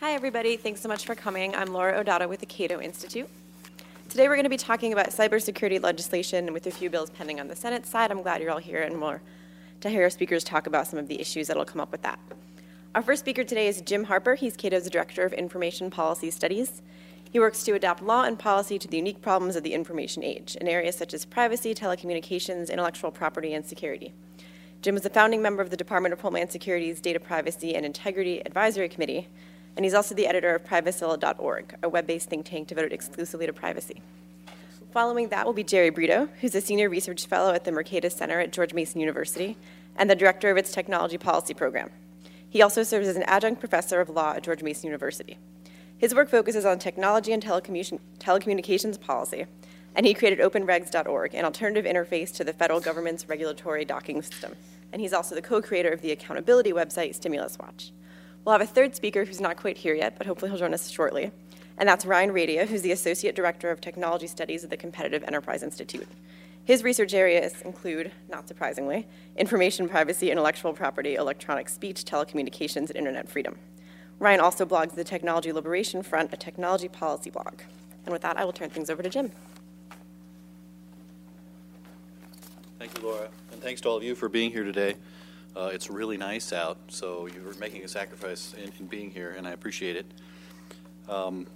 Hi, everybody. Thanks so much for coming. I'm Laura O'Donnell with the Cato Institute. Today, we're going to be talking about cybersecurity legislation with a few bills pending on the Senate side. I'm glad you're all here and more to hear our speakers talk about some of the issues that'll come up with that. Our first speaker today is Jim Harper. He's Cato's Director of Information Policy Studies. He works to adapt law and policy to the unique problems of the information age in areas such as privacy, telecommunications, intellectual property, and security. Jim is a founding member of the Department of Homeland Security's Data Privacy and Integrity Advisory Committee, and he's also the editor of Privacilla.org, a web based think tank devoted exclusively to privacy. Following that will be Jerry Brito, who's a senior research fellow at the Mercatus Center at George Mason University and the director of its technology policy program. He also serves as an adjunct professor of law at George Mason University. His work focuses on technology and telecommun- telecommunications policy, and he created OpenRegs.org, an alternative interface to the federal government's regulatory docket system. And he's also the co creator of the accountability website Stimulus Watch. We'll have a third speaker who's not quite here yet, but hopefully he'll join us shortly. And that's Ryan Radia, who's the Associate Director of Technology Studies at the Competitive Enterprise Institute. His research areas include, not surprisingly, information privacy, intellectual property, electronic speech, telecommunications, and internet freedom. Ryan also blogs the Technology Liberation Front, a technology policy blog. And with that, I will turn things over to Jim. Thank you, Laura. And thanks to all of you for being here today. Uh, it's really nice out, so you're making a sacrifice in, in being here, and I appreciate it. Um,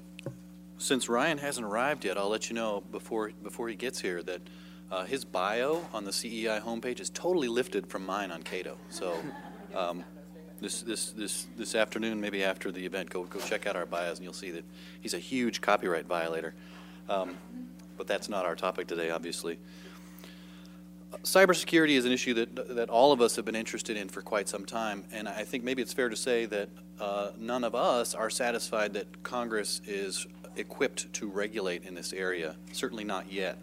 since Ryan hasn't arrived yet, I'll let you know before, before he gets here that uh, his bio on the CEI homepage is totally lifted from mine on Cato. So um, this, this, this, this afternoon, maybe after the event, go, go check out our bios and you'll see that he's a huge copyright violator. Um, but that's not our topic today, obviously. Cybersecurity is an issue that, that all of us have been interested in for quite some time, and I think maybe it's fair to say that uh, none of us are satisfied that Congress is equipped to regulate in this area, certainly not yet.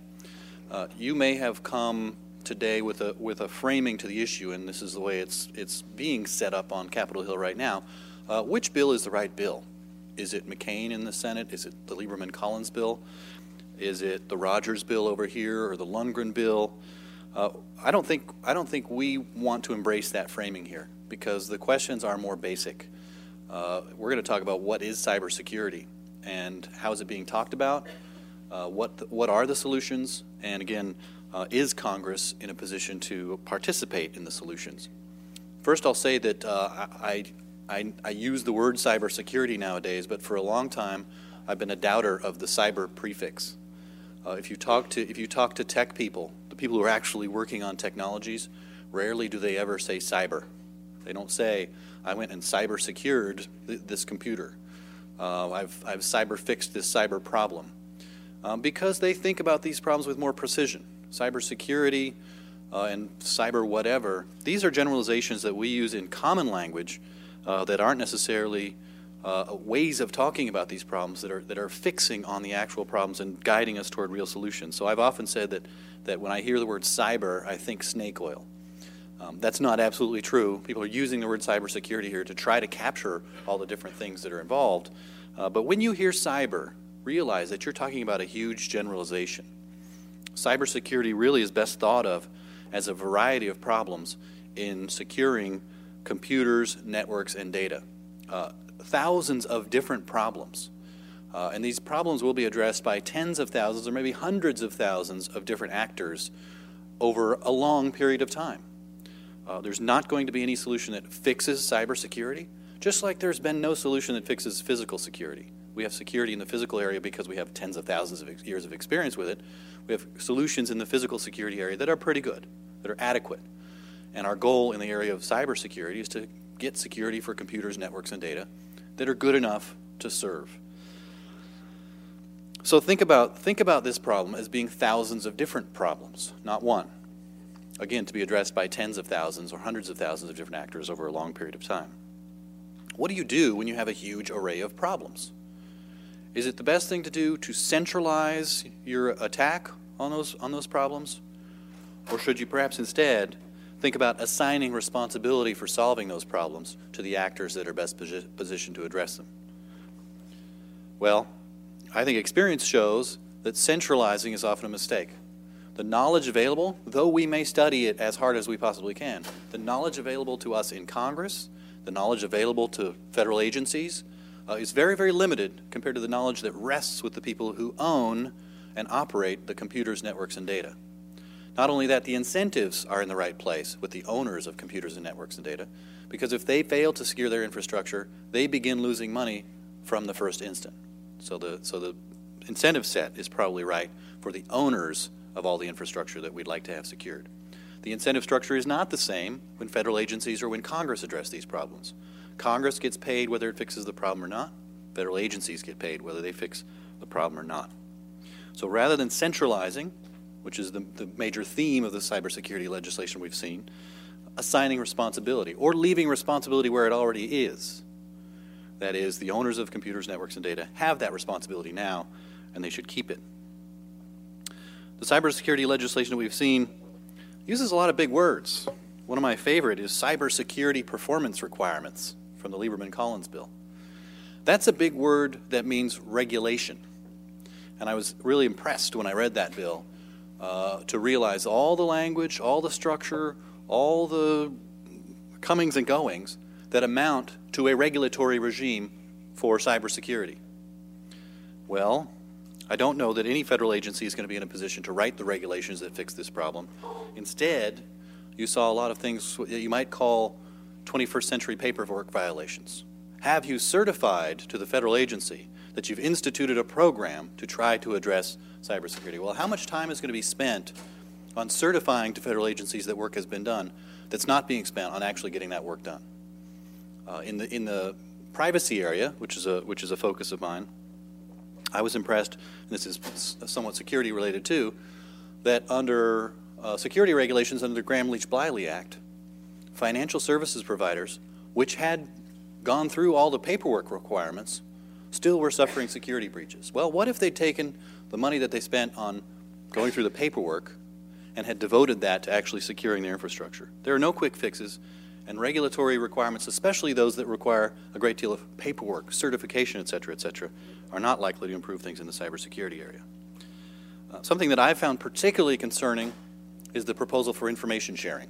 Uh, you may have come today with a, with a framing to the issue, and this is the way it's, it's being set up on Capitol Hill right now. Uh, which bill is the right bill? Is it McCain in the Senate? Is it the Lieberman Collins bill? Is it the Rogers bill over here or the Lungren bill? Uh, I don't think I don't think we want to embrace that framing here because the questions are more basic. Uh, we're going to talk about what is cybersecurity and how is it being talked about. Uh, what the, what are the solutions? And again, uh, is Congress in a position to participate in the solutions? First, I'll say that uh, I, I I use the word cybersecurity nowadays, but for a long time, I've been a doubter of the cyber prefix. Uh, if you talk to if you talk to tech people, people who are actually working on technologies, rarely do they ever say cyber. They don't say, I went and cyber secured th- this computer. Uh, I've, I've cyber fixed this cyber problem. Um, because they think about these problems with more precision. Cybersecurity uh, and cyber whatever, these are generalizations that we use in common language uh, that aren't necessarily uh, ways of talking about these problems that are, that are fixing on the actual problems and guiding us toward real solutions. So I've often said that that when I hear the word cyber, I think snake oil. Um, that's not absolutely true. People are using the word cybersecurity here to try to capture all the different things that are involved. Uh, but when you hear cyber, realize that you're talking about a huge generalization. Cybersecurity really is best thought of as a variety of problems in securing computers, networks, and data. Uh, thousands of different problems uh, and these problems will be addressed by tens of thousands or maybe hundreds of thousands of different actors over a long period of time. Uh, there's not going to be any solution that fixes cybersecurity, just like there's been no solution that fixes physical security. We have security in the physical area because we have tens of thousands of years of experience with it. We have solutions in the physical security area that are pretty good, that are adequate. And our goal in the area of cybersecurity is to get security for computers, networks, and data that are good enough to serve. So think about, think about this problem as being thousands of different problems, not one. Again, to be addressed by tens of thousands or hundreds of thousands of different actors over a long period of time. What do you do when you have a huge array of problems? Is it the best thing to do to centralize your attack on those, on those problems? Or should you perhaps instead think about assigning responsibility for solving those problems to the actors that are best posi- positioned to address them? Well, I think experience shows that centralizing is often a mistake. The knowledge available, though we may study it as hard as we possibly can, the knowledge available to us in Congress, the knowledge available to federal agencies, uh, is very, very limited compared to the knowledge that rests with the people who own and operate the computers, networks, and data. Not only that, the incentives are in the right place with the owners of computers and networks and data, because if they fail to secure their infrastructure, they begin losing money from the first instant. So the, so the incentive set is probably right for the owners of all the infrastructure that we'd like to have secured. The incentive structure is not the same when federal agencies or when Congress address these problems. Congress gets paid whether it fixes the problem or not. Federal agencies get paid whether they fix the problem or not. So rather than centralizing, which is the, the major theme of the cybersecurity legislation we've seen, assigning responsibility or leaving responsibility where it already is. That is, the owners of computers, networks, and data have that responsibility now, and they should keep it. The cybersecurity legislation that we've seen uses a lot of big words. One of my favorite is cybersecurity performance requirements from the Lieberman Collins bill. That's a big word that means regulation. And I was really impressed when I read that bill uh, to realize all the language, all the structure, all the comings and goings that amount to a regulatory regime for cybersecurity. Well, I don't know that any federal agency is going to be in a position to write the regulations that fix this problem. Instead, you saw a lot of things that you might call 21st century paperwork violations. Have you certified to the federal agency that you've instituted a program to try to address cybersecurity. Well, how much time is going to be spent on certifying to federal agencies that work has been done that's not being spent on actually getting that work done? Uh, in, the, in the privacy area, which is, a, which is a focus of mine, I was impressed, and this is somewhat security related too, that under uh, security regulations under the Gramm-Leach-Bliley Act, financial services providers, which had gone through all the paperwork requirements, still were suffering security breaches. Well, what if they'd taken the money that they spent on going through the paperwork and had devoted that to actually securing their infrastructure? There are no quick fixes, and regulatory requirements, especially those that require a great deal of paperwork, certification, et cetera, et cetera, are not likely to improve things in the cybersecurity area. Uh, something that I've found particularly concerning is the proposal for information sharing,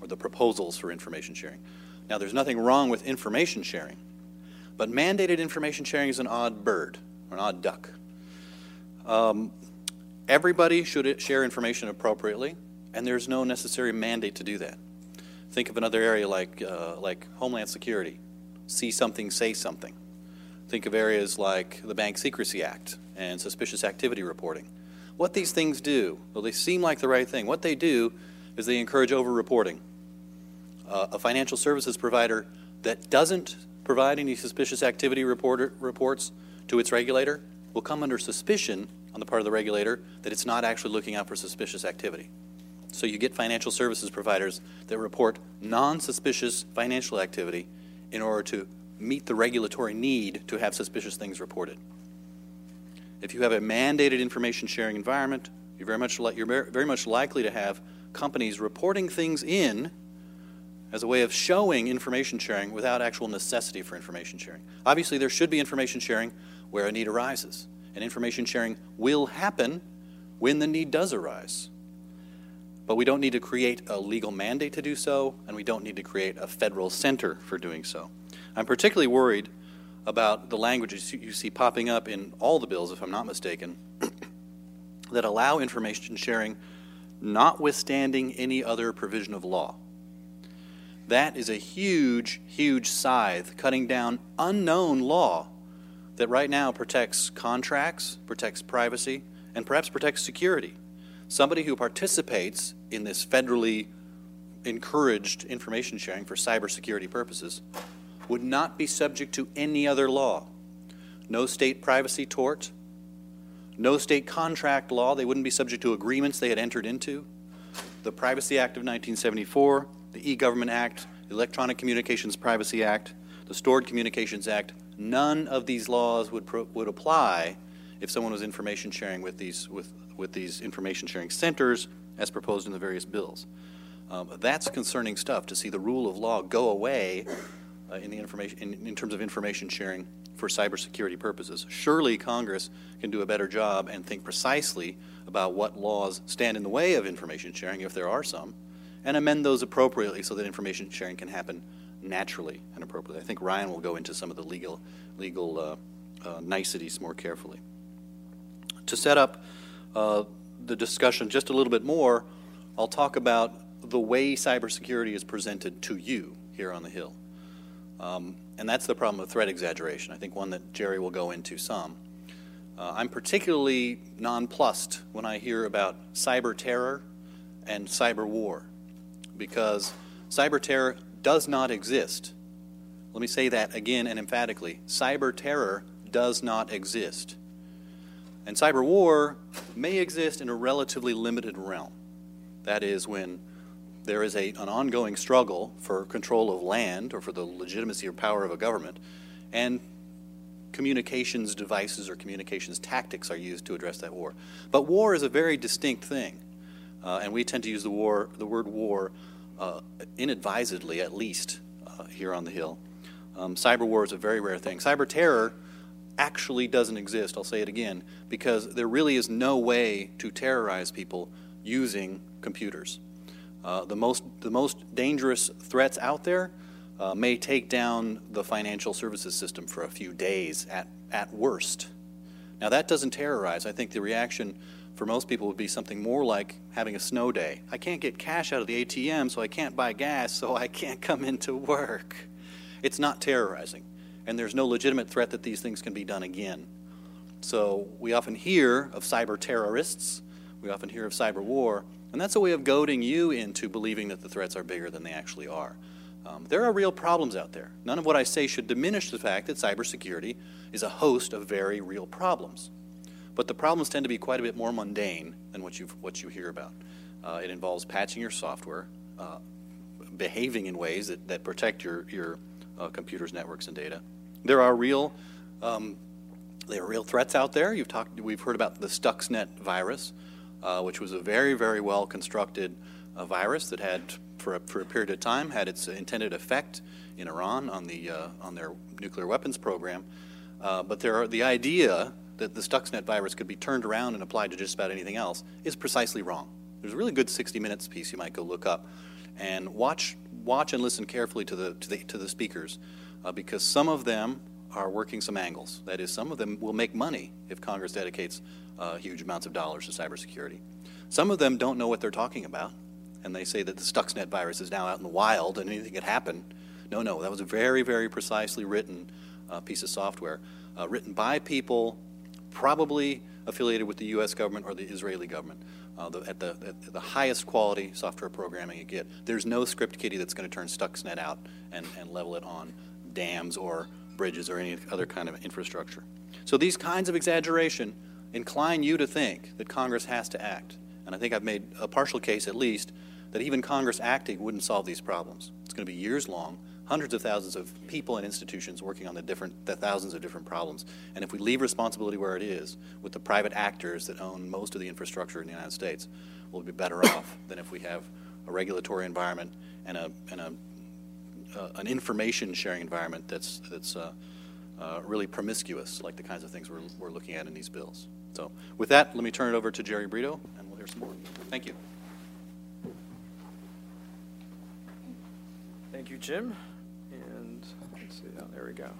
or the proposals for information sharing. Now, there's nothing wrong with information sharing, but mandated information sharing is an odd bird, or an odd duck. Um, everybody should share information appropriately, and there's no necessary mandate to do that. Think of another area like, uh, like Homeland Security. See something, say something. Think of areas like the Bank Secrecy Act and suspicious activity reporting. What these things do, though they seem like the right thing, what they do is they encourage over reporting. Uh, a financial services provider that doesn't provide any suspicious activity report, reports to its regulator will come under suspicion on the part of the regulator that it's not actually looking out for suspicious activity. So you get financial services providers that report non suspicious financial activity in order to meet the regulatory need to have suspicious things reported. If you have a mandated information sharing environment, you're very much, li- you're very much likely to have companies reporting things in as a way of showing information sharing without actual necessity for information sharing. Obviously, there should be information sharing where a need arises, and information sharing will happen when the need does arise. But we don't need to create a legal mandate to do so, and we don't need to create a federal center for doing so. I'm particularly worried about the languages you see popping up in all the bills, if I'm not mistaken, that allow information sharing notwithstanding any other provision of law. That is a huge, huge scythe cutting down unknown law that right now protects contracts, protects privacy, and perhaps protects security. Somebody who participates in this federally encouraged information sharing for cybersecurity purposes would not be subject to any other law. No state privacy tort, no state contract law. They wouldn't be subject to agreements they had entered into. The Privacy Act of 1974 the E-Government Act, the Electronic Communications Privacy Act, the Stored Communications Act, none of these laws would, would apply if someone was information sharing with these, with, with these information sharing centers as proposed in the various bills. Um, that's concerning stuff to see the rule of law go away uh, in, the information, in, in terms of information sharing for cybersecurity purposes. Surely Congress can do a better job and think precisely about what laws stand in the way of information sharing, if there are some, and amend those appropriately so that information sharing can happen naturally and appropriately. I think Ryan will go into some of the legal, legal uh, uh, niceties more carefully. To set up uh, the discussion just a little bit more, I'll talk about the way cybersecurity is presented to you here on the Hill. Um, and that's the problem of threat exaggeration. I think one that Jerry will go into some. Uh, I'm particularly nonplussed when I hear about cyber terror and cyber war because cyber terror does not exist. Let me say that again and emphatically. Cyber terror does not exist. And cyber war may exist in a relatively limited realm. That is, when there is a, an ongoing struggle for control of land or for the legitimacy or power of a government, and communications devices or communications tactics are used to address that war. But war is a very distinct thing, uh, and we tend to use the war, the word war, uh, inadvisedly at least uh, here on the Hill. Um, cyber war is a very rare thing. Cyber terror actually doesn't exist. I'll say it again because there really is no way to terrorize people using computers. Uh, the most the most dangerous threats out there uh, may take down the financial services system for a few days at, at worst. Now, that doesn't terrorize. I think the reaction for most people would be something more like having a snow day. I can't get cash out of the ATM, so I can't buy gas, so I can't come into work. It's not terrorizing, and there's no legitimate threat that these things can be done again. So we often hear of cyber terrorists, we often hear of cyber war, and that's a way of goading you into believing that the threats are bigger than they actually are. Um, there are real problems out there. None of what I say should diminish the fact that cybersecurity is a host of very real problems. But the problems tend to be quite a bit more mundane than what, you what you hear about. Uh, it involves patching your software, uh, behaving in ways that, that protect your, your uh, computers, networks, and data. There are real um, there are real threats out there. You've talked, we've heard about the Stuxnet virus, uh, which was a very, very well constructed uh, virus that had for a, for a period of time, had its intended effect in Iran on, the, uh, on their nuclear weapons program. But there are, the idea that the Stuxnet virus could be turned around and applied to just about anything else is precisely wrong. There's a really good 60 Minutes piece you might go look up and watch, watch and listen carefully to the, to the, to the speakers uh, because some of them are working some angles. That is, some of them will make money if Congress dedicates uh, huge amounts of dollars to cybersecurity. Some of them don't know what they're talking about and they say that the Stuxnet virus is now out in the wild and anything could happen. No, no, that was a very, very precisely written uh, piece of software, uh, written by people probably affiliated with the U.S. government or the Israeli government. Uh, the, at, the, at the highest quality software programming you get. There's no script kiddie that's going to turn Stuxnet out and, and level it on dams or bridges or any other kind of infrastructure. So these kinds of exaggeration incline you to think that Congress has to act. And I think I've made a partial case, at least, that even Congress acting wouldn't solve these problems. It's going to be years long, hundreds of thousands of people and institutions working on the different, the thousands of different problems. And if we leave responsibility where it is, with the private actors that own most of the infrastructure in the United States, we'll be better off than if we have a regulatory environment and a, and a uh, an information sharing environment that's that's uh, uh, really promiscuous, like the kinds of things we're, we're looking at in these bills. So, with that, let me turn it over to Jerry Brito, and we'll hear some more. Thank you. Thank you, Jim. Oh, there we go.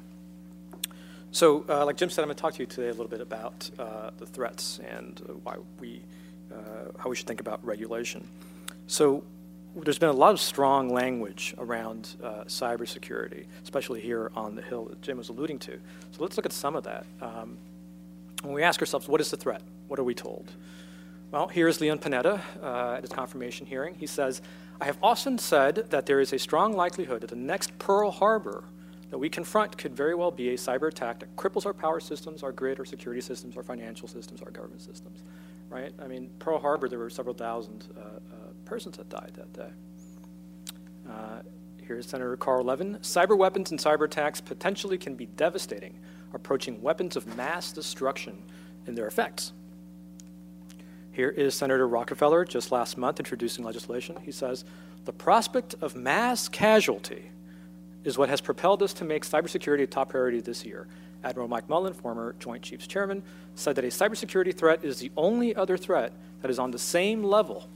So, uh, like Jim said, I'm going to talk to you today a little bit about uh, the threats and uh, why we, uh, how we should think about regulation. So, there's been a lot of strong language around uh, cybersecurity, especially here on the Hill that Jim was alluding to. So, let's look at some of that. Um, when we ask ourselves, what is the threat? What are we told? Well, here's Leon Panetta uh, at his confirmation hearing. He says, I have often said that there is a strong likelihood that the next Pearl Harbor that we confront could very well be a cyber attack that cripples our power systems, our grid, our security systems, our financial systems, our government systems. Right? I mean, Pearl Harbor, there were several thousand uh, uh, persons that died that day. Uh, here's Senator Carl Levin. Cyber weapons and cyber attacks potentially can be devastating, approaching weapons of mass destruction in their effects. Here is Senator Rockefeller just last month introducing legislation. He says, The prospect of mass casualty is what has propelled us to make cybersecurity a top priority this year. Admiral Mike Mullen, former Joint Chiefs Chairman, said that a cybersecurity threat is the only other threat that is on the same level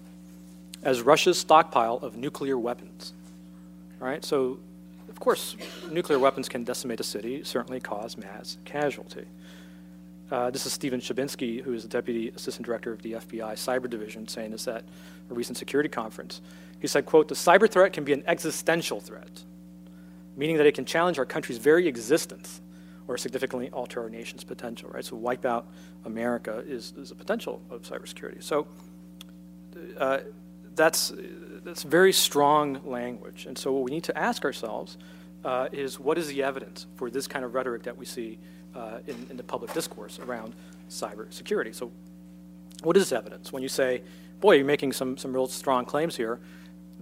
as Russia's stockpile of nuclear weapons. All right, so of course, nuclear weapons can decimate a city, certainly cause mass casualty. Uh, this is Steven Chabinsky, who is the Deputy Assistant Director of the FBI Cyber Division, saying this at a recent security conference. He said, quote, the cyber threat can be an existential threat, meaning that it can challenge our country's very existence or significantly alter our nation's potential, right? So wipe out America is, is a potential of cybersecurity. So uh, that's, that's very strong language. And so what we need to ask ourselves uh, is what is the evidence for this kind of rhetoric that we see uh, in, in, the public discourse around cybersecurity? So what is evidence? When you say, boy, you're making some, some real strong claims here,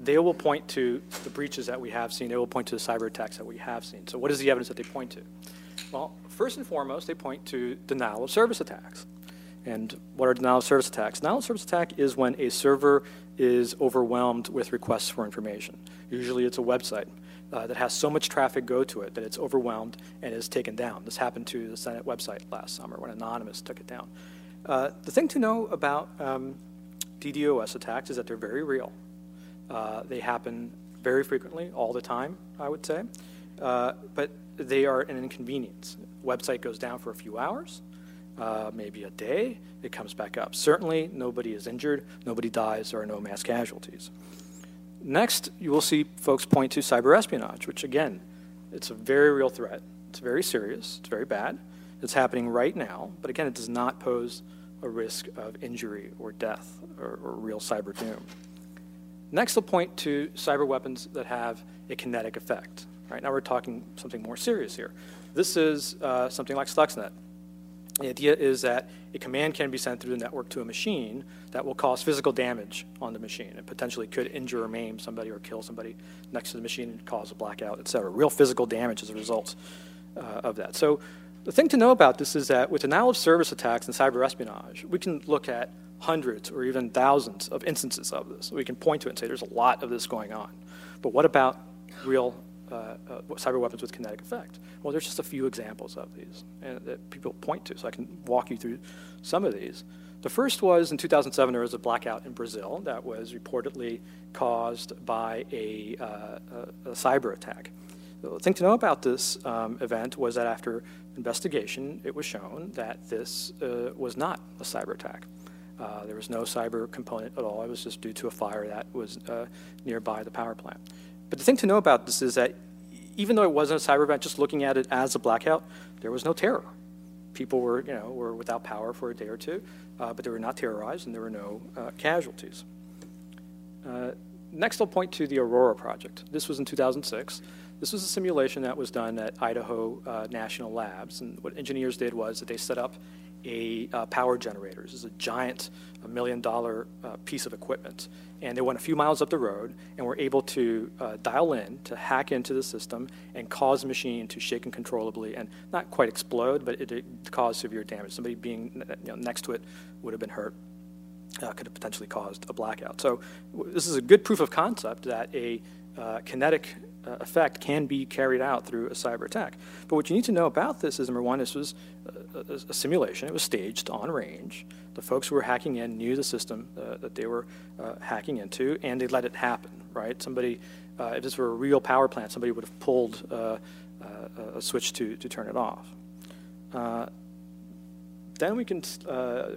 they will point to the breaches that we have seen. They will point to the cyber attacks that we have seen. So what is the evidence that they point to? Well, first and foremost, they point to denial of service attacks. And what are denial of service attacks? Denial of service attack is when a server is overwhelmed with requests for information. Usually it's a website uh, that has so much traffic go to it that it's overwhelmed and is taken down. This happened to the Senate website last summer when Anonymous took it down. Uh, the thing to know about um, DDoS attacks is that they're very real. Uh, they happen very frequently, all the time, I would say. Uh, but they are an inconvenience. Website goes down for a few hours, uh, maybe a day, it comes back up. Certainly, nobody is injured, nobody dies, there are no mass casualties. Next, you will see folks point to cyber espionage, which again, it's a very real threat. It's very serious, it's very bad. It's happening right now, but again, it does not pose a risk of injury or death or, or real cyber doom. Next, I'll point to cyber weapons that have a kinetic effect. Right now, we're talking something more serious here. This is uh, something like Stuxnet. The idea is that a command can be sent through the network to a machine that will cause physical damage on the machine. It potentially could injure or maim somebody or kill somebody next to the machine and cause a blackout, et cetera. Real physical damage as a result uh, of that. So the thing to know about this is that with denial of service attacks and cyber espionage, we can look at hundreds or even thousands of instances of this. We can point to it and say there's a lot of this going on. But what about real uh, uh, cyber weapons with kinetic effect? Well, there's just a few examples of these and, that people point to, so I can walk you through some of these. The first was in 2007, there was a blackout in Brazil that was reportedly caused by a, uh, a, a cyber attack. The thing to know about this um, event was that after investigation, it was shown that this uh, was not a cyber attack. Uh, there was no cyber component at all. It was just due to a fire that was uh, nearby the power plant. But the thing to know about this is that even though it wasn't a cyber event, just looking at it as a blackout, there was no terror. People were, you know, were without power for a day or two, uh, but they were not terrorized and there were no uh, casualties. Uh, next, I'll point to the Aurora project. This was in 2006. This was a simulation that was done at Idaho uh, National Labs, and what engineers did was that they set up a uh, power generator. This is a giant, a million dollar uh, piece of equipment. And they went a few miles up the road and were able to uh, dial in, to hack into the system, and cause the machine to shake uncontrollably and not quite explode, but it, it caused severe damage. Somebody being you know, next to it would have been hurt. Uh, could have potentially caused a blackout. So, this is a good proof of concept that a uh, kinetic effect can be carried out through a cyber attack. But what you need to know about this is number one, this was a, a, simulation. It was staged on range. The folks who were hacking in knew the system uh, that they were uh, hacking into, and they let it happen. Right? Somebody, uh, if this were a real power plant, somebody would have pulled uh, uh, a switch to to turn it off. then we can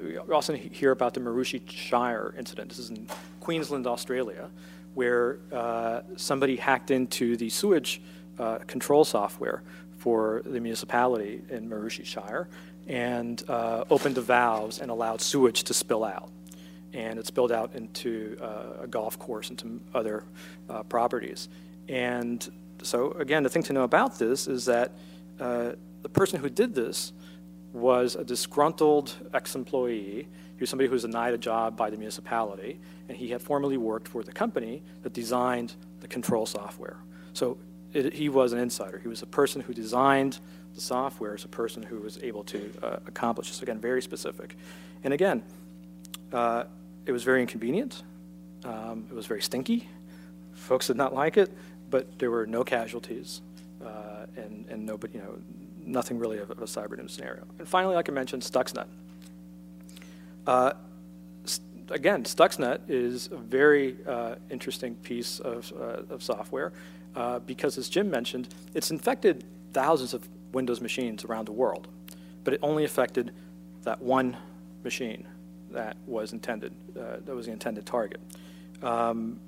we also hear about the Maroochy Shire incident. This is in Queensland, Australia where uh, somebody hacked into the sewage uh, control software for the municipality in Maroochy Shire and uh, opened the valves and allowed sewage to spill out. And it spilled out into uh, a golf course, into other uh, properties. And so, again, the thing to know about this is that uh, the person who did this was a disgruntled ex employee he was somebody who was denied a job by the municipality, and he had formerly worked for the company that designed the control software. So it, he was an insider. He was a person who designed the software as a person who was able to uh, accomplish this. Again, very specific. And again, uh, it was very inconvenient. Um, it was very stinky. Folks did not like it, but there were no casualties, uh, and, and nobody, you know, nothing really of, of a cyber doom scenario. And finally, like I mentioned, Stuxnet. Uh, again, Stuxnet is a very uh, interesting piece of, uh, of software. uh, because, as Jim mentioned, it's infected thousands of Windows machines around the world, but it only affected that one machine that was intended, uh, that was the intended target. Um,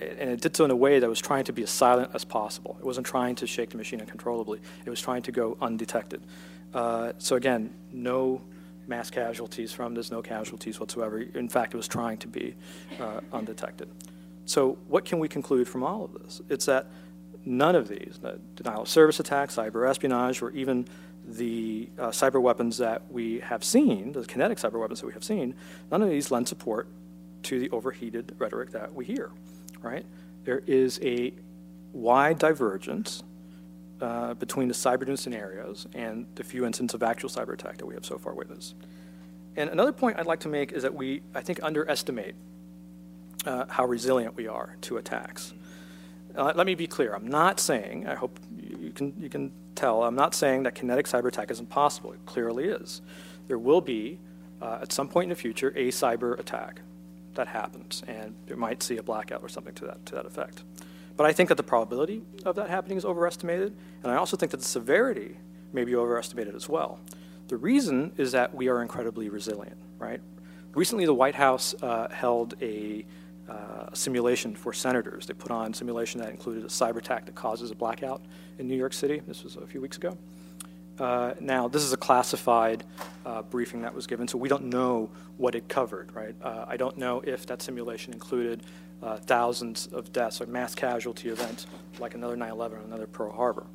and it did so in a way that was trying to be as silent as possible. It wasn't trying to shake the machine uncontrollably. It was trying to go undetected. Uh, so again, no mass casualties from this, no casualties whatsoever. In fact, it was trying to be uh, undetected. So what can we conclude from all of this? It's that none of these, the denial of service attacks, cyber espionage, or even the uh, cyber weapons that we have seen, the kinetic cyber weapons that we have seen, none of these lend support to the overheated rhetoric that we hear right? There is a wide divergence uh, between the cyber scenarios and the few instances of actual cyber attack that we have so far witnessed. And another point I'd like to make is that we, I think, underestimate uh, how resilient we are to attacks. Uh, let me be clear. I'm not saying, I hope you can, you can tell, I'm not saying that kinetic cyber attack is impossible. It clearly is. There will be, uh, at some point in the future, a cyber attack that happens, and you might see a blackout or something to that, to that effect. But I think that the probability of that happening is overestimated, and I also think that the severity may be overestimated as well. The reason is that we are incredibly resilient, right? Recently, the White House uh, held a uh, simulation for senators. They put on simulation that included a cyber attack that causes a blackout in New York City. This was a few weeks ago. Uh, now, this is a classified uh, briefing that was given, so we don't know what it covered, right? Uh, I don't know if that simulation included uh, thousands of deaths or mass casualty events like another 9 11 or another Pearl Harbor.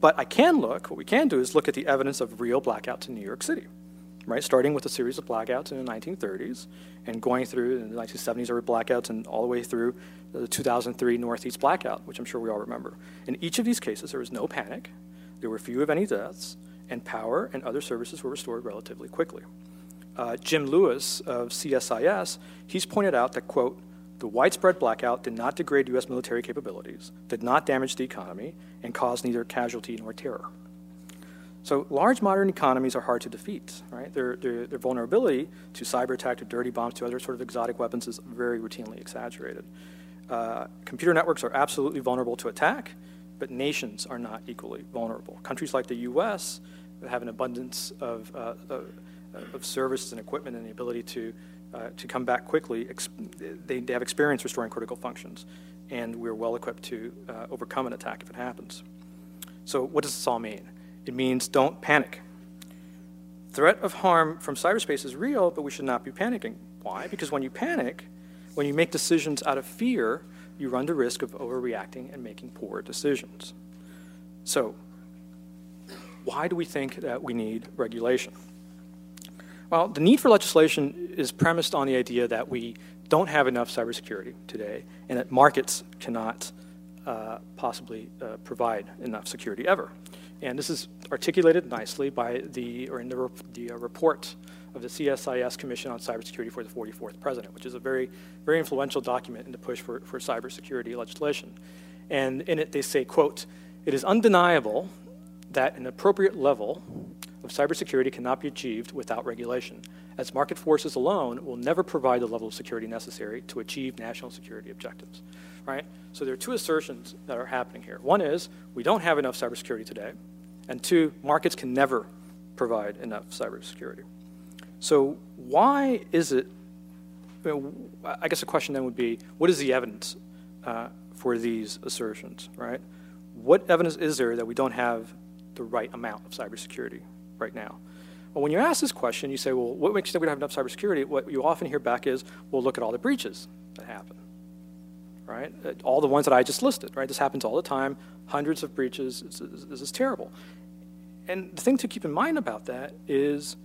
But I can look, what we can do is look at the evidence of real blackouts in New York City, right? Starting with a series of blackouts in the 1930s and going through in the 1970s, there blackouts and all the way through the 2003 Northeast blackout, which I'm sure we all remember. In each of these cases, there was no panic, there were few, if any, deaths and power and other services were restored relatively quickly. Uh, Jim Lewis of CSIS, he's pointed out that, quote, the widespread blackout did not degrade U.S. military capabilities, did not damage the economy, and caused neither casualty nor terror. So large modern economies are hard to defeat, right? Their, their, their, vulnerability to cyber attack, to dirty bombs, to other sort of exotic weapons is very routinely exaggerated. Uh, computer networks are absolutely vulnerable to attack, but nations are not equally vulnerable. Countries like the U.S have an abundance of, uh, of, of services and equipment and the ability to, uh, to come back quickly. They, they have experience restoring critical functions, and we're well equipped to uh, overcome an attack if it happens. So, what does this all mean? It means don't panic. Threat of harm from cyberspace is real, but we should not be panicking. Why? Because when you panic, when you make decisions out of fear, you run the risk of overreacting and making poor decisions. So, why do we think that we need regulation? Well, the need for legislation is premised on the idea that we don't have enough cybersecurity today and that markets cannot uh, possibly uh, provide enough security ever. And this is articulated nicely by the, or in the, the uh, report of the CSIS Commission on Cybersecurity for the 44th President, which is a very, very influential document in the push for, for cybersecurity legislation. And in it, they say, quote, it is undeniable that an appropriate level of cybersecurity cannot be achieved without regulation, as market forces alone will never provide the level of security necessary to achieve national security objectives. Right? So there are two assertions that are happening here. One is we don't have enough cybersecurity today, and two, markets can never provide enough cybersecurity. So why is it? I guess the question then would be, what is the evidence uh, for these assertions? Right? What evidence is there that we don't have the right amount of cybersecurity right now? Well, when you ask this question, you say, well, what makes you think we don't have enough cybersecurity? What you often hear back is, well, look at all the breaches that happen, right? Uh, all the ones that I just listed, right? This happens all the time, hundreds of breaches. This is, this is terrible. And the thing to keep in mind about that is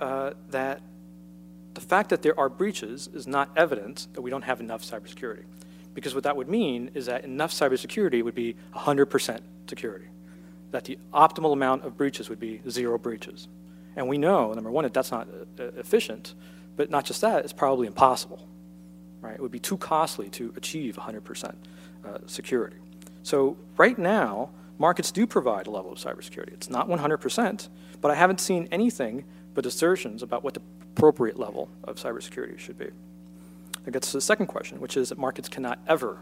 uh, that the fact that there are breaches is not evidence that we don't have enough cybersecurity. Because what that would mean is that enough cybersecurity would be 100% security that the optimal amount of breaches would be zero breaches. And we know, number one, that that's not uh, efficient, but not just that, it's probably impossible. Right? It would be too costly to achieve 100% uh, security. So right now, markets do provide a level of cybersecurity. It's not 100%, but I haven't seen anything but assertions about what the appropriate level of cybersecurity should be. That gets to the second question, which is that markets cannot ever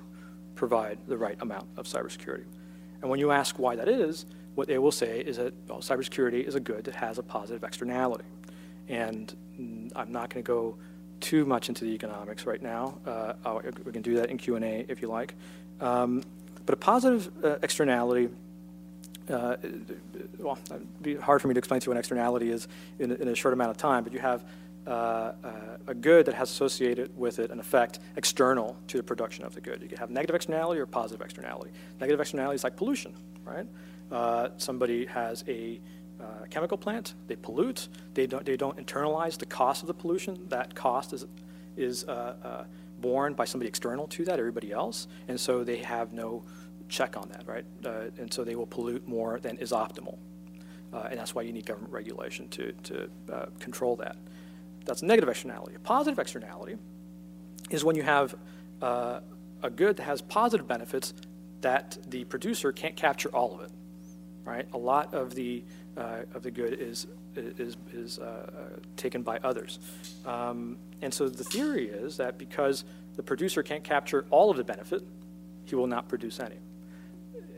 provide the right amount of cybersecurity. And when you ask why that is, what they will say is that well, cybersecurity is a good that has a positive externality. And mm, I'm not going to go too much into the economics right now. Uh, we can do that in Q&A if you like. Um, but a positive uh, externality, uh, well, it'd be hard for me to explain to you what an externality is in, in a short amount of time, but you have uh, uh, a good that has associated with it an effect external to the production of the good. You can have negative externality or positive externality. Negative externality is like pollution, right? Uh, somebody has a uh, chemical plant, they pollute, they don't, they don't internalize the cost of the pollution. That cost is, is uh, uh, borne by somebody external to that, everybody else, and so they have no check on that, right? Uh, and so they will pollute more than is optimal. Uh, and that's why you need government regulation to, to uh, control that. That's negative externality. A positive externality is when you have a good that has positive benefits that the producer can't capture all of it, right? A lot of the uh, of the good is is is uh, taken by others, um, and so the theory is that because the producer can't capture all of the benefit, he will not produce any.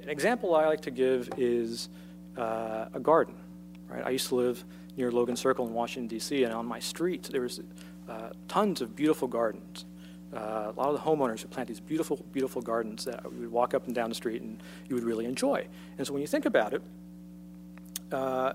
An example I like to give is uh, a garden. Right, I used to live near Logan Circle in Washington D.C., and on my street there was uh, tons of beautiful gardens. Uh, a lot of the homeowners would plant these beautiful, beautiful gardens that we would walk up and down the street and you would really enjoy. And so when you think about it, uh,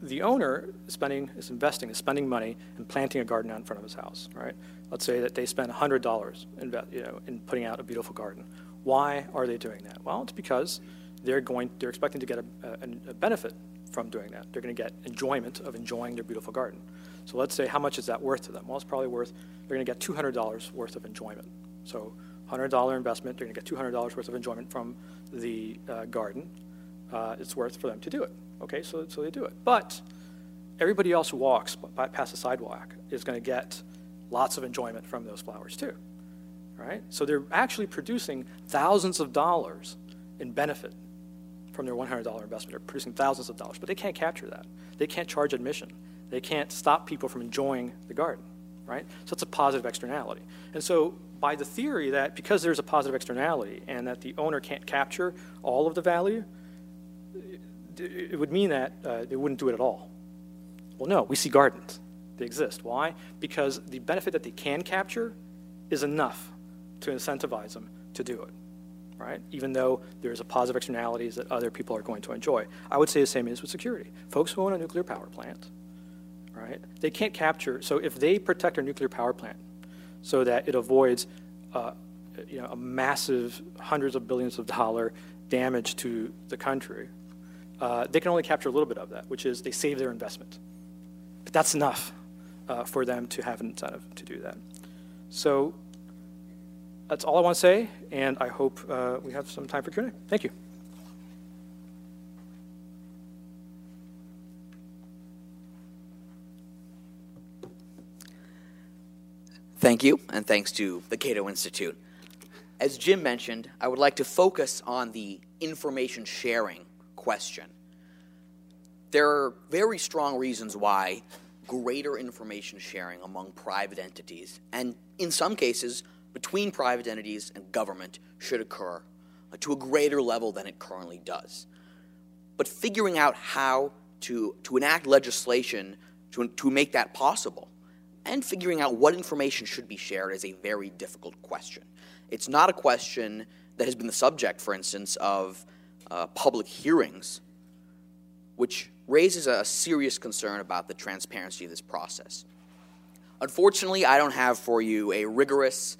the owner is spending is investing is spending money and planting a garden out in front of his house right let's say that they spend $100 in, you know, in putting out a beautiful garden why are they doing that? Well it's because they're going they're expecting to get a, a, a benefit from doing that. They're going to get enjoyment of enjoying their beautiful garden. So let's say how much is that worth to them? Well it's probably worth they're going to get $200 worth of enjoyment. So $100 investment they're going to get $200 worth of enjoyment from the uh, garden. Uh, it's worth for them to do it. Okay, so, so they do it. But everybody else who walks past the sidewalk is going to get lots of enjoyment from those flowers too. Right? So they're actually producing thousands of dollars in benefit from their $100 investment. They're producing thousands of dollars, but they can't capture that. They can't charge admission. They can't stop people from enjoying the garden, right? So it's a positive externality. And so by the theory that because there's a positive externality and that the owner can't capture all of the value, it would mean that uh, they wouldn't do it at all. Well, no, we see gardens. They exist. Why? Because the benefit that they can capture is enough to incentivize them to do it, right? Even though there's a positive externalities that other people are going to enjoy. I would say the same is with security. Folks who own a nuclear power plant, right? They can't capture. So if they protect a nuclear power plant so that it avoids, uh, you know, a massive hundreds of billions of dollar damage to the country, uh, they can only capture a little bit of that, which is they save their investment. But that's enough uh, for them to have an incentive to do that. So that's all I want to say, and I hope uh, we have some time for Q&A. Thank you. Thank you, and thanks to the Cato Institute. As Jim mentioned, I would like to focus on the information sharing question. There are very strong reasons why greater information sharing among private entities, and in some cases, between private entities and government, should occur to a greater level than it currently does. But figuring out how to, to enact legislation to, to make that possible and figuring out what information should be shared is a very difficult question. It's not a question that has been the subject, for instance, of uh, public hearings, which raises a serious concern about the transparency of this process. Unfortunately, I don't have for you a rigorous,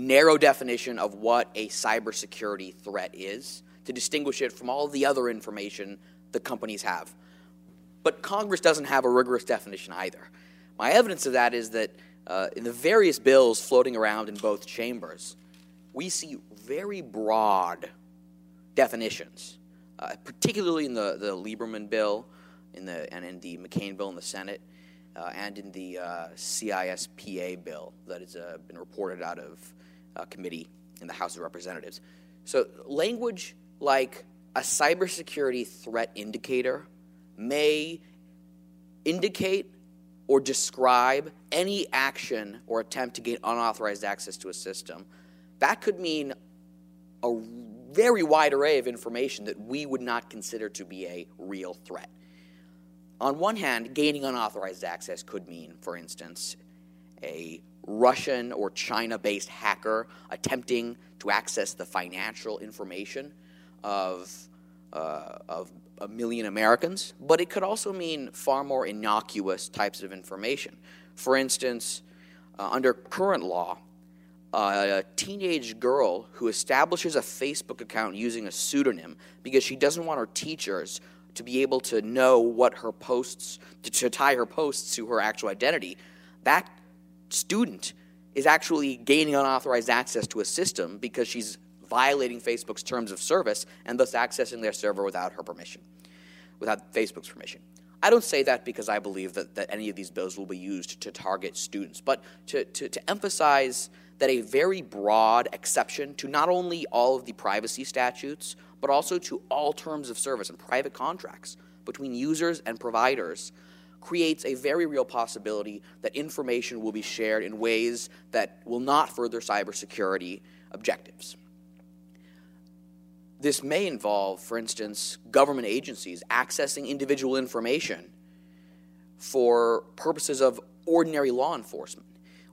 narrow definition of what a cybersecurity threat is to distinguish it from all the other information the companies have. But Congress doesn't have a rigorous definition either. My evidence of that is that uh, in the various bills floating around in both chambers, we see very broad definitions, uh, particularly in the, the Lieberman bill in the, and in the McCain bill in the Senate, uh, and in the uh, CISPA bill that has uh, been reported out of uh, committee in the House of Representatives. So, language like a cybersecurity threat indicator may indicate or describe any action or attempt to gain unauthorized access to a system. That could mean a very wide array of information that we would not consider to be a real threat. On one hand, gaining unauthorized access could mean, for instance, a Russian or China based hacker attempting to access the financial information of, uh, of a million Americans, but it could also mean far more innocuous types of information. For instance, uh, under current law, a teenage girl who establishes a Facebook account using a pseudonym because she doesn't want her teachers to be able to know what her posts, to, to tie her posts to her actual identity, that student is actually gaining unauthorized access to a system because she's violating Facebook's terms of service and thus accessing their server without her permission, without Facebook's permission. I don't say that because I believe that, that any of these bills will be used to target students, but to, to, to emphasize that a very broad exception to not only all of the privacy statutes, but also to all terms of service and private contracts between users and providers creates a very real possibility that information will be shared in ways that will not further cybersecurity objectives. This may involve, for instance, government agencies accessing individual information for purposes of ordinary law enforcement.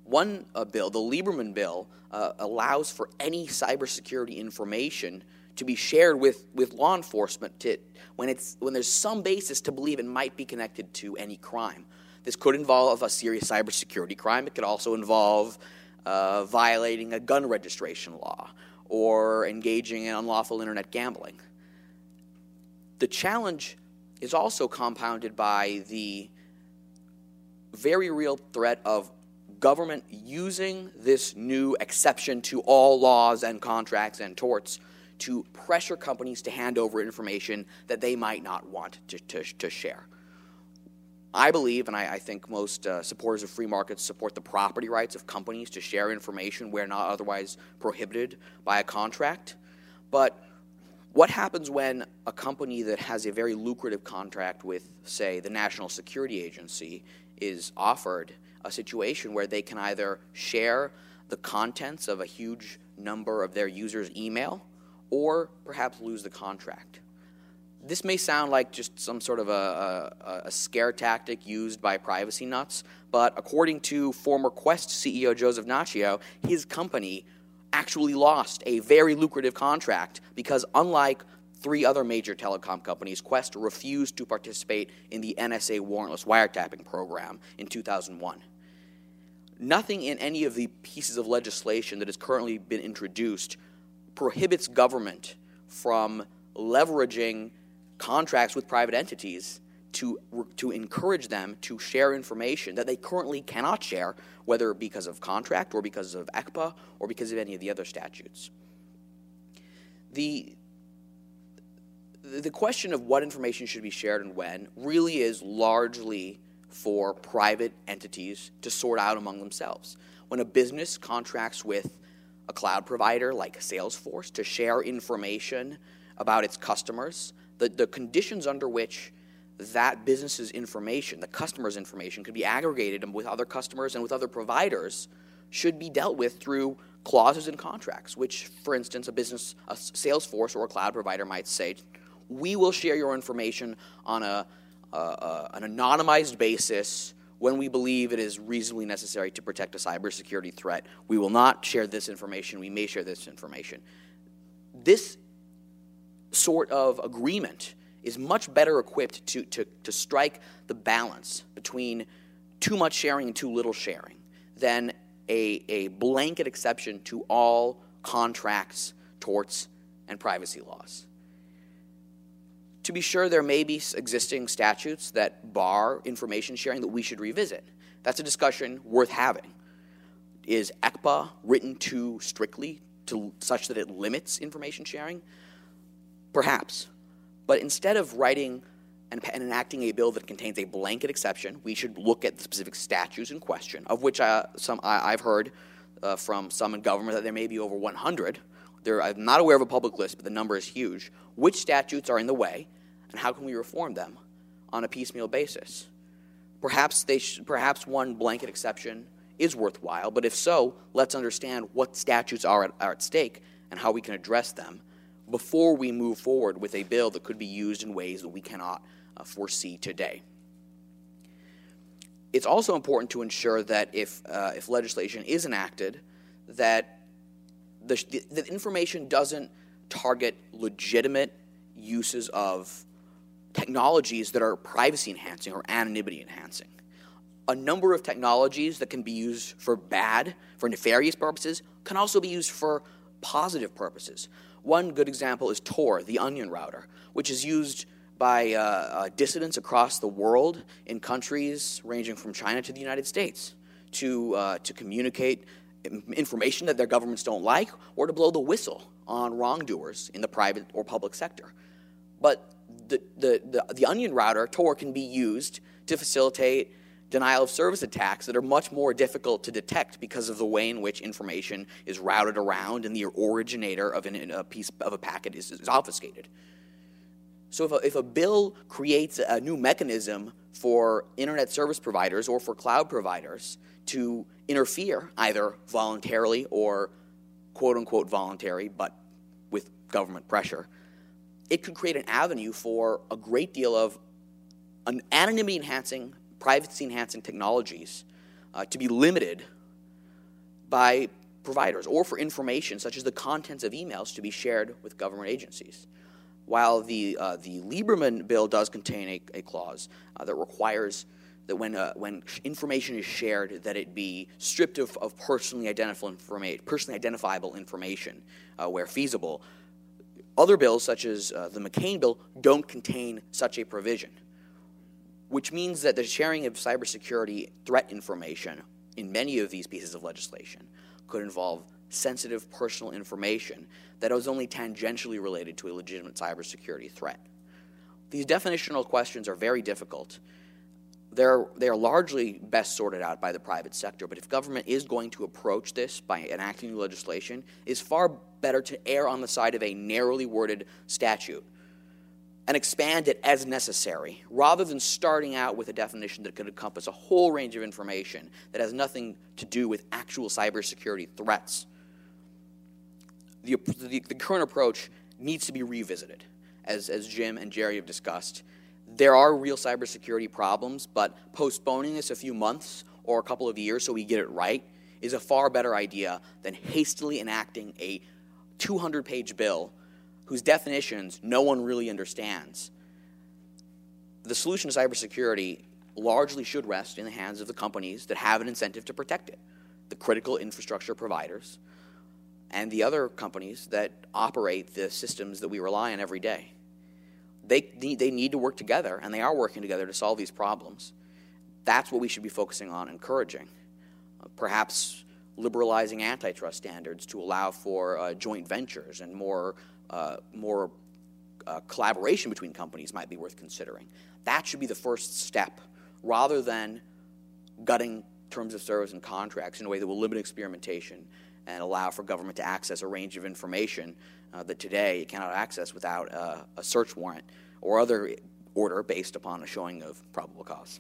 One uh, bill, the Lieberman bill, uh, allows for any cybersecurity information to be shared with, with law enforcement to, when, it's, when there's some basis to believe it might be connected to any crime. This could involve a serious cybersecurity crime. It could also involve uh, violating a gun registration law or engaging in unlawful internet gambling. The challenge is also compounded by the very real threat of government using this new exception to all laws and contracts and torts to pressure companies to hand over information that they might not want to, to, to share. I believe, and I, I think most uh, supporters of free markets support the property rights of companies to share information where not otherwise prohibited by a contract. But what happens when a company that has a very lucrative contract with, say, the National Security Agency is offered a situation where they can either share the contents of a huge number of their users' email or perhaps lose the contract? this may sound like just some sort of a, a, a, scare tactic used by privacy nuts, but according to former Qwest CEO Joseph Nacchio, his company actually lost a very lucrative contract because, unlike three other major telecom companies, Qwest refused to participate in the NSA warrantless wiretapping program in 2001. Nothing in any of the pieces of legislation that has currently been introduced prohibits government from leveraging contracts with private entities to, to encourage them to share information that they currently cannot share, whether because of contract or because of ECPA or because of any of the other statutes. The, the question of what information should be shared and when really is largely for private entities to sort out among themselves. When a business contracts with a cloud provider like Salesforce to share information about its customers, the, the conditions under which that business's information, the customer's information, could be aggregated with other customers and with other providers should be dealt with through clauses in contracts, which, for instance, a business, a Salesforce or a cloud provider might say, we will share your information on a, an anonymized basis when we believe it is reasonably necessary to protect a cybersecurity threat. We will not share this information. We may share this information. This sort of agreement is much better equipped to, to, to strike the balance between too much sharing and too little sharing than a, a blanket exception to all contracts, torts, and privacy laws. To be sure, there may be existing statutes that bar information sharing that we should revisit. That's a discussion worth having. Is ECPA written too strictly to such that it limits information sharing? Perhaps. But instead of writing and, enacting a bill that contains a blanket exception, we should look at the specific statutes in question, of which uh, some I, have heard uh, from some in government that there may be over 100. There, I'm not aware of a public list, but the number is huge. Which statutes are in the way, and how can we reform them on a piecemeal basis? Perhaps, they sh- perhaps one blanket exception is worthwhile, but if so, let's understand what statutes are at, are at stake and how we can address them before we move forward with a bill that could be used in ways that we cannot uh, foresee today. It's also important to ensure that if, uh, if legislation is enacted, that the, the, the information doesn't target legitimate uses of technologies that are privacy enhancing or anonymity enhancing. A number of technologies that can be used for bad, for nefarious purposes, can also be used for positive purposes. One good example is Tor, the onion router, which is used by uh, uh, dissidents across the world in countries ranging from China to the United States to, uh, to communicate information that their governments don't like or to blow the whistle on wrongdoers in the private or public sector. But the, the, the, the onion router, Tor, can be used to facilitate denial of service attacks that are much more difficult to detect because of the way in which information is routed around and the originator of an, a piece of a packet is, is obfuscated. So if a, if a bill creates a new mechanism for internet service providers or for cloud providers to interfere, either voluntarily or quote unquote voluntary, but with government pressure, it could create an avenue for a great deal of an anonymity enhancing, privacy enhancing technologies uh, to be limited by providers or for information such as the contents of emails to be shared with government agencies. While the, uh, the Lieberman bill does contain a, a clause uh, that requires that when, uh, when information is shared, that it be stripped of, of personally, identifiable informa- personally identifiable information uh, where feasible. Other bills, such as uh, the McCain bill, don't contain such a provision, which means that the sharing of cybersecurity threat information in many of these pieces of legislation could involve sensitive personal information that is only tangentially related to a legitimate cybersecurity threat. These definitional questions are very difficult they're, they're largely best sorted out by the private sector. But if government is going to approach this by enacting new legislation, it's far better to err on the side of a narrowly worded statute and expand it as necessary, rather than starting out with a definition that could encompass a whole range of information that has nothing to do with actual cybersecurity threats. The, the, the current approach needs to be revisited, as, as Jim and Jerry have discussed there are real cybersecurity problems, but postponing this a few months or a couple of years so we get it right is a far better idea than hastily enacting a 200 page bill whose definitions no one really understands. The solution to cybersecurity largely should rest in the hands of the companies that have an incentive to protect it the critical infrastructure providers and the other companies that operate the systems that we rely on every day they need, they need to work together, and they are working together to solve these problems. That's what we should be focusing on encouraging. Uh, perhaps liberalizing antitrust standards to allow for uh, joint ventures and more, uh, more uh, collaboration between companies might be worth considering. That should be the first step rather than gutting terms of service and contracts in a way that will limit experimentation and allow for government to access a range of information uh, that today it cannot access without uh, a search warrant or other order based upon a showing of probable cause.